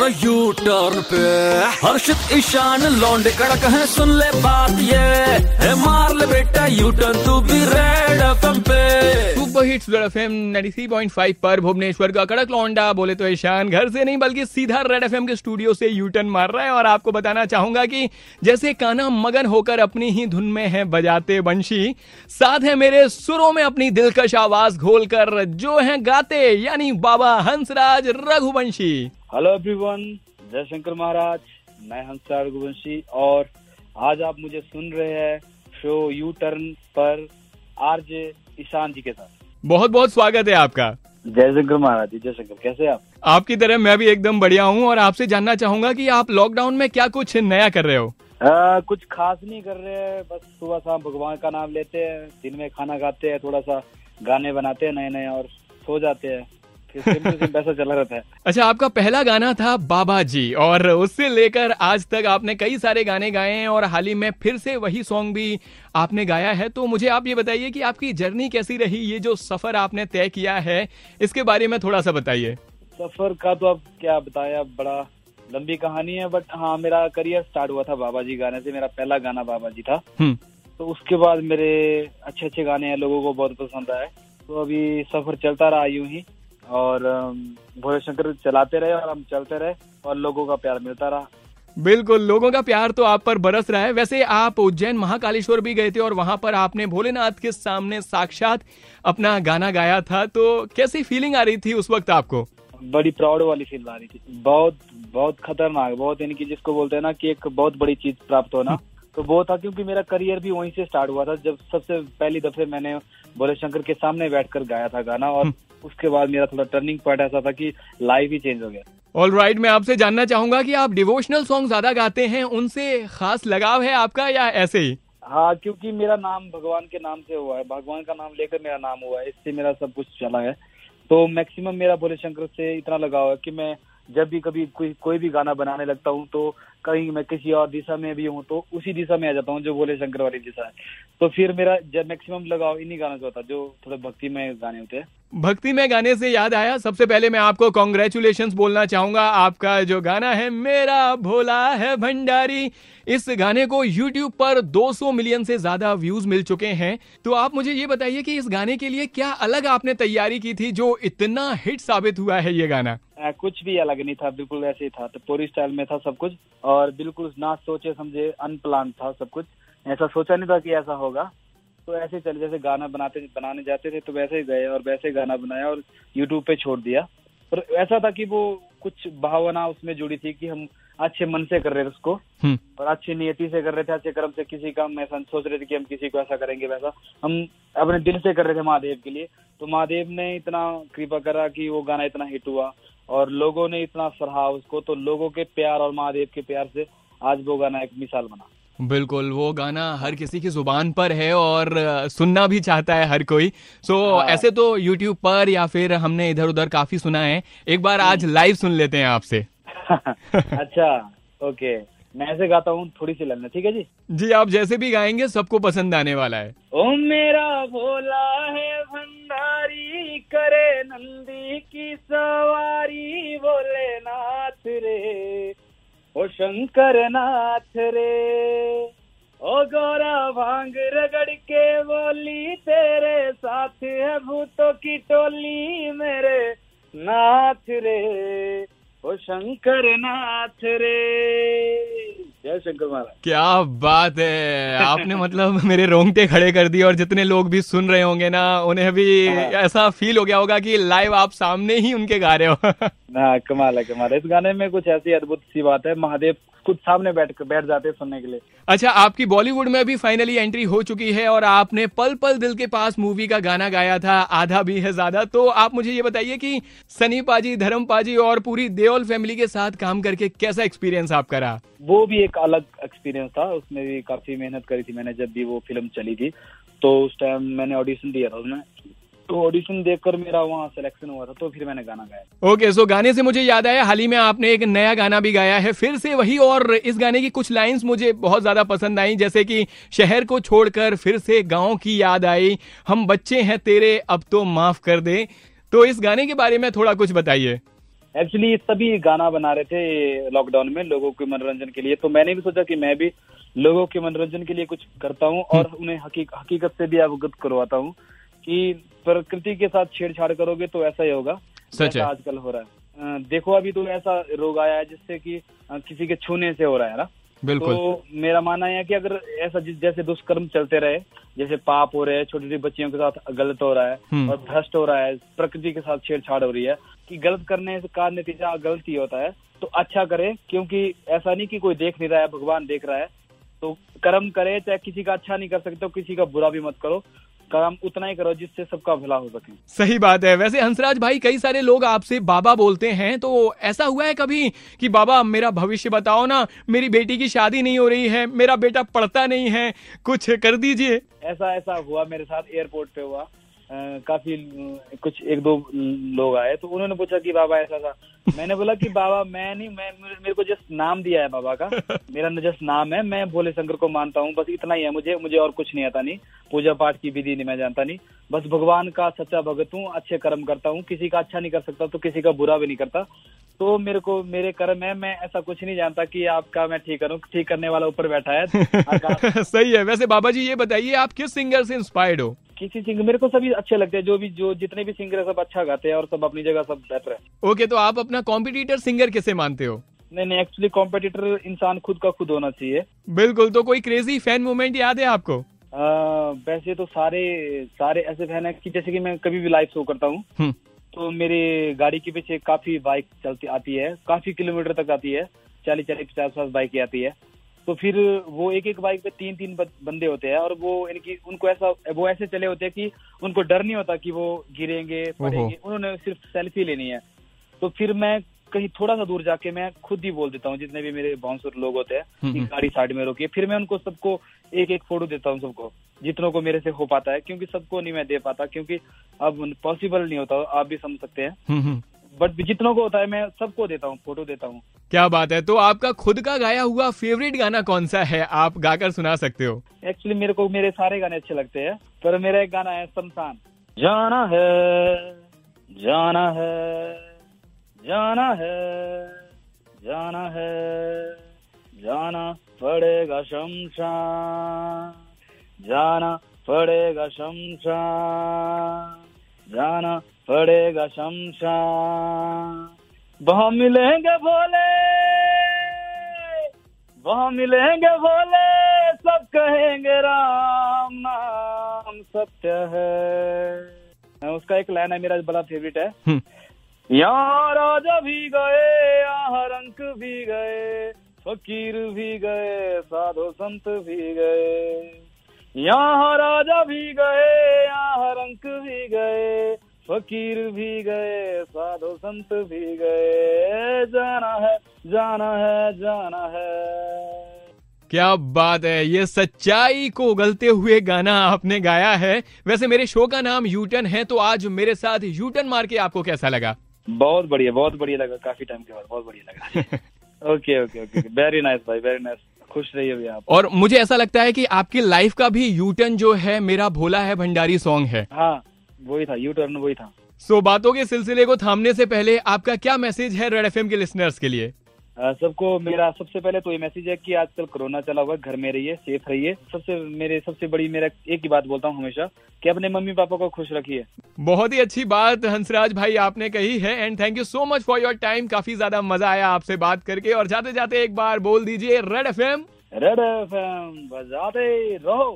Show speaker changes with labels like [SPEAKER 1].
[SPEAKER 1] U turn पे। हर्षित, ईशान, लौंडे, कड़क है, सुन ले बात ये। है मार ले बेटा यू टर्न तू भी रेड पे।
[SPEAKER 2] हिट्स एफएम 93.5 पर भुवनेश्वर का कड़क लौंडा। बोले तो ईशान घर से नहीं, बल्कि सीधा रेड एफएम के स्टूडियो से यू टर्न मार रहा है। और आपको बताना चाहूँगा कि जैसे काना मगन होकर अपनी ही धुन में है बजाते बंशी, साथ है मेरे सुरों में अपनी दिलकश आवाज़ घोलकर, जो है गाते, यानी बाबा हंसराज रघुवंशी।
[SPEAKER 3] हेलो एवरीवन जय शंकर महाराज मैं हंसराज रघुवंशी और आज आप मुझे सुन रहे हैं शो यू टर्न पर आरजे ईशान जी के साथ।
[SPEAKER 2] बहुत बहुत स्वागत है आपका।
[SPEAKER 3] जय शंकर महाराज जी जय शंकर कैसे आप?
[SPEAKER 2] आपकी तरह मैं भी एकदम बढ़िया हूँ और आपसे जानना चाहूँगा कि आप लॉकडाउन में क्या कुछ नया कर रहे हो?
[SPEAKER 3] आ, कुछ खास नहीं कर रहे हैं बस सुबह शाम भगवान का नाम लेते हैं दिन में खाना खाते हैं थोड़ा सा गाने बनाते हैं नए नए और सो जाते हैं। वैसा चला रहता है।
[SPEAKER 2] अच्छा आपका पहला गाना था बाबा जी और उससे लेकर आज तक आपने कई सारे गाने गाए हैं और हाल ही में फिर से वही सॉन्ग भी आपने गाया है। तो मुझे आप ये बताइए कि आपकी जर्नी कैसी रही ये जो सफ़र आपने तय किया है इसके बारे में थोड़ा सा बताइए।
[SPEAKER 3] सफ़र का तो अब क्या बताया बड़ा लंबी कहानी है बट हाँ मेरा करियर स्टार्ट हुआ था बाबा जी गाने से मेरा पहला गाना बाबा जी था। हम्म। तो उसके बाद मेरे अच्छे अच्छे गाने हैं लोगों को बहुत पसंद आए। तो अभी सफ़र चलता रहा यूँ ही और भोले शंकर चलाते रहे और हम चलते रहे और लोगों का प्यार मिलता रहा।
[SPEAKER 2] बिल्कुल लोगों का प्यार तो आप पर बरस रहा है। वैसे आप उज्जैन महाकालेश्वर भी गए थे और वहाँ पर आपने भोलेनाथ के सामने साक्षात अपना गाना गाया था। तो कैसी फीलिंग आ रही थी उस वक्त आपको?
[SPEAKER 3] बड़ी प्राउड वाली फील आ रही थी। बहुत बहुत खतरनाक बहुत यानी कि जिसको बोलते हैं ना कि एक बहुत बड़ी चीज़ प्राप्त होना। तो वो था क्योंकि मेरा करियर भी वहीं से स्टार्ट हुआ था जब सबसे पहली दफे मैंने भोले शंकर के सामने बैठकर गाया था गाना और। उसके बाद मेरा थोड़ा टर्निंग पॉइंट ऐसा था कि लाइफ ही चेंज हो गया।
[SPEAKER 2] ऑल राइट right, मैं आपसे जानना चाहूँगा कि आप डिवोशनल सॉन्ग ज़्यादा गाते हैं उनसे खास लगाव है आपका या ऐसे ही?
[SPEAKER 3] हाँ क्योंकि मेरा नाम भगवान के नाम से हुआ है। भगवान का नाम लेकर मेरा नाम हुआ है इससे मेरा सब कुछ चला है। तो मैक्सिमम मेरा भोले शंकर से इतना लगाव है कि मैं जब भी कभी कोई कोई भी गाना बनाने लगता हूँ तो कहीं मैं किसी और दिशा में भी हूँ तो उसी दिशा में आ जाता हूँ जो भोले शंकर वाली दिशा है। तो फिर मेरा जब मैक्सिमम लगाव इन्हीं गानों से होता है जो थोड़े भक्ति में गाने होते हैं।
[SPEAKER 2] भक्ति में गाने से याद आया। सबसे पहले मैं आपको कॉन्ग्रेचुलेशन बोलना चाहूँगा। आपका जो गाना है मेरा भोला है भंडारी इस गाने को YouTube पर 200 मिलियन से ज़्यादा व्यूज़ मिल चुके हैं। तो आप मुझे ये बताइए कि इस गाने के लिए क्या अलग आपने तैयारी की थी जो इतना हिट साबित हुआ है ये गाना?
[SPEAKER 3] आ, कुछ भी अलग नहीं था बिल्कुल ऐसे ही था। तो पूरी स्टाइल में था सब कुछ और बिल्कुल ना सोचे समझे अनप्लान था सब कुछ। ऐसा सोचा नहीं था कि ऐसा होगा। तो ऐसे चले जैसे गाना बनाते बनाने जाते थे तो वैसे ही गए और वैसे ही गाना बनाया और यूट्यूब पे छोड़ दिया। और ऐसा था कि वो कुछ भावना उसमें जुड़ी थी कि हम अच्छे मन से कर रहे थे उसको। हम्म। और अच्छी नियति से कर रहे थे अच्छे कर्म से किसी का हम ऐसा सोच रहे थे कि हम किसी को ऐसा करेंगे वैसा। हम अपने दिल से कर रहे थे महादेव के लिए। तो महादेव ने इतना कृपा करा कि वो गाना इतना हिट हुआ और लोगों ने इतना सराहा उसको। तो लोगों के प्यार और महादेव के प्यार से आज वो गाना एक मिसाल बना।
[SPEAKER 2] बिल्कुल वो गाना हर किसी की ज़ुबान पर है और सुनना भी चाहता है हर कोई। सो हाँ। ऐसे तो यूट्यूब पर या फिर हमने इधर उधर काफ़ी सुना है। एक बार आज लाइव सुन लेते हैं आपसे।
[SPEAKER 3] अच्छा ओके। मैं ऐसे गाता हूँ थोड़ी सी लगना ठीक है जी?
[SPEAKER 2] जी आप जैसे भी गाएँगे सबको पसंद आने वाला है।
[SPEAKER 3] ओ मेरा भोला है भंडारी करे नंदी की सवारी बोले नाथ रे। ओ शंकर नाथ रे ओ गोरा भाँग रगड़ के बोली तेरे साथ है भूतों की टोली मेरे नाथ रे। ओ शंकर नाथ रे जय शंकर महाराज।
[SPEAKER 2] क्या बात है आपने मतलब मेरे रोंगटे खड़े कर दिए और जितने लोग भी सुन रहे होंगे ना उन्हें भी हाँ। ऐसा फील हो गया होगा कि लाइव आप सामने ही उनके गा रहे हो।
[SPEAKER 3] ना कमाल है कमाल है। इस गाने में कुछ ऐसी अद्भुत सी बात है महादेव खुद सामने बैठ बैठ जाते हैं सुनने के लिए।
[SPEAKER 2] अच्छा आपकी बॉलीवुड में भी फाइनली एंट्री हो चुकी है और आपने पल पल दिल के पास मूवी का गाना गाया था आधा भी है ज़्यादा। तो आप मुझे ये बताइए कि सनी पाजी धर्म पाजी और पूरी देओल फैमिली के साथ काम करके कैसा एक्सपीरियंस आपका रहा?
[SPEAKER 3] वो भी एक अलग एक्सपीरियंस था। उसमें भी काफ़ी मेहनत करी थी। मैंने जब भी वो फ़िल्म चली थी तो उस टाइम मैंने ऑडिशन दिया था उसमें। तो ऑडिशन देखकर मेरा वहाँ सिलेक्शन हुआ था तो फिर मैंने गाना गाया।
[SPEAKER 2] ओके okay, सो so गाने से मुझे याद आया हाल ही में आपने एक नया गाना भी गाया है फिर से वही और इस गाने की कुछ लाइंस मुझे बहुत ज़्यादा पसंद आई जैसे कि शहर को छोड़कर फिर से गाँव की याद आई हम बच्चे हैं तेरे अब तो माफ़ कर दे। तो इस गाने के बारे में थोड़ा कुछ बताइए।
[SPEAKER 3] एक्चुअली सभी गाना बना रहे थे लॉकडाउन में लोगों के मनोरंजन के लिए तो मैंने भी सोचा कि मैं भी लोगों के मनोरंजन के लिए कुछ करता हूँ और उन्हें हकीक, हकीकत से भी अवगत करवाता हूँ। कि प्रकृति के साथ छेड़छाड़ करोगे तो ऐसा ही होगा।
[SPEAKER 2] सच है।
[SPEAKER 3] आजकल हो रहा है। देखो अभी तो ऐसा रोग आया है जिससे कि किसी के छूने से हो रहा है ना?
[SPEAKER 2] बिल्कुल।
[SPEAKER 3] तो मेरा मानना है कि अगर ऐसा जिस जैसे दुष्कर्म चलते रहे जैसे पाप हो रहे हैं छोटी छोटी बच्चियों के साथ गलत हो रहा है
[SPEAKER 2] हम्म।
[SPEAKER 3] और भ्रष्ट हो रहा है प्रकृति के साथ छेड़छाड़ हो रही है कि गलत करने का नतीजा गलत ही होता है तो अच्छा करे क्योंकि ऐसा नहीं कि कोई देख नहीं रहा है भगवान देख रहा है। तो कर्म करे चाहे किसी का अच्छा नहीं कर सकते हो किसी का बुरा भी मत करो कर्म उतना ही करो जिससे सबका भला हो सके।
[SPEAKER 2] सही बात है। वैसे हंसराज भाई कई सारे लोग आपसे बाबा बोलते हैं तो ऐसा हुआ है कभी कि बाबा मेरा भविष्य बताओ ना मेरी बेटी की शादी नहीं हो रही है मेरा बेटा पढ़ता नहीं है कुछ कर दीजिए।
[SPEAKER 3] ऐसा ऐसा हुआ मेरे साथ एयरपोर्ट पे हुआ। काफ़ी कुछ एक दो लोग आए तो उन्होंने पूछा कि बाबा ऐसा था। मैंने बोला कि बाबा मैं नहीं मैं मेरे को जस्ट नाम दिया है बाबा का। मेरा जस्ट नाम है मैं भोले शंकर को मानता हूँ बस इतना ही है मुझे मुझे और कुछ नहीं आता नहीं। पूजा पाठ की विधि नहीं मैं जानता नहीं। बस भगवान का सच्चा भगत हूँ अच्छे कर्म करता हूँ किसी का अच्छा नहीं कर सकता तो किसी का बुरा भी नहीं करता। तो मेरे को मेरे कर्म है मैं ऐसा कुछ नहीं जानता कि आपका मैं ठीक करूँ ठीक करने वाला ऊपर बैठा है।
[SPEAKER 2] सही है। वैसे बाबा जी ये बताइए आप किस सिंगर से इंस्पायर्ड हो?
[SPEAKER 3] किसी सिंगर मेरे को सभी अच्छे लगते हैं जो भी जो जितने भी सिंगर है सब अच्छा गाते हैं और सब अपनी जगह सब बेहतर है।
[SPEAKER 2] ओके तो आप अपना कॉम्पिटिटर सिंगर किसे मानते हो?
[SPEAKER 3] नहीं नहीं एक्चुअली कॉम्पिटिटर इंसान खुद का खुद होना चाहिए।
[SPEAKER 2] बिल्कुल तो कोई क्रेजी फ़ैन मोमेंट याद है आपको?
[SPEAKER 3] आ, वैसे तो सारे सारे ऐसे फ़ैन है कि जैसे कि मैं कभी भी लाइव शो करता हूँ
[SPEAKER 2] हम्म,
[SPEAKER 3] तो मेरे गाड़ी के पीछे काफ़ी बाइक चलती आती है काफ़ी किलोमीटर तक आती है चालीस चालीस पचास पचास बाइकें आती है। तो फिर वो एक एक बाइक पे तीन तीन बंदे होते हैं और वो इनकी उनको ऐसा वो ऐसे चले होते हैं कि उनको डर नहीं होता कि वो गिरेंगे पड़ेंगे। उन्होंने सिर्फ़ सेल्फी लेनी है। तो फिर मैं कहीं थोड़ा सा दूर जाके मैं खुद ही बोल देता हूँ जितने भी मेरे बाउंसर लोग होते हैं कि। गाड़ी साइड में रोकिए फिर मैं उनको सबको एक एक फ़ोटो देता हूँ सबको जितनों को मेरे से हो पाता है क्योंकि सबको नहीं मैं दे पाता क्योंकि अब पॉसिबल नहीं होता आप भी समझ सकते हैं। बट जितनों को होता है मैं सबको देता हूँ फ़ोटो देता हूँ।
[SPEAKER 2] क्या बात है? तो आपका खुद का गाया हुआ फेवरेट गाना कौन सा है? आप गाकर सुना सकते हो।
[SPEAKER 3] एक्चुअली मेरे को मेरे सारे गाने अच्छे लगते हैं पर मेरा एक गाना है शमशान। जाना है जाना है जाना है जाना है जाना पड़ेगा शमशान। जाना पड़ेगा शमशान जाना पड़ेगा शमशान। वहाँ मिलेंगे भोले वहाँ मिलेंगे भोले सब कहेंगे राम नाम सत्य है। उसका एक लाइन है मेरा बड़ा फेवरेट है।
[SPEAKER 2] हम्म,
[SPEAKER 3] यहाँ राजा भी गए यहाँ रंक भी गए फकीर भी गए साधु संत भी गए। यहाँ राजा भी गए यहाँ रंक भी गए फकीर भी गए साधु संत भी गए। जाना है जाना है जाना है।
[SPEAKER 2] क्या बात है ये सच्चाई को उगलते हुए गाना आपने गाया है। वैसे मेरे शो का नाम यूटन है तो आज मेरे साथ यूटन मार के आपको कैसा लगा?
[SPEAKER 3] बहुत बढ़िया बहुत बढ़िया लगा काफ़ी टाइम के बाद बहुत बढ़िया लगा। Okay okay okay very nice भाई वेरी नाइस खुश रहिए भैया आप।
[SPEAKER 2] और मुझे ऐसा लगता है कि आपकी लाइफ का भी यूटन जो है मेरा भोला है भंडारी सॉन्ग है।
[SPEAKER 3] हाँ। वही था यू टर्न वही था।
[SPEAKER 2] सो so, बातों के सिलसिले को थामने से पहले आपका क्या मैसेज है रेड एफएम के लिसनर्स के लिए?
[SPEAKER 3] सबको मेरा सबसे पहले तो ये मैसेज है कि आजकल कोरोना चला हुआ घर में रहिए सेफ़ रहिए। सबसे मेरे सबसे बड़ी मेरा एक ही बात बोलता हूँ हमेशा कि अपने मम्मी पापा को खुश रखिए।
[SPEAKER 2] बहुत ही अच्छी बात हंसराज भाई आपने कही है and thank you so much for your time काफ़ी ज़्यादा मज़ा आया आपसे बात करके और जाते जाते एक बार बोल दीजिए रेड एफएम
[SPEAKER 3] रेड एफ़ बजाते रहो।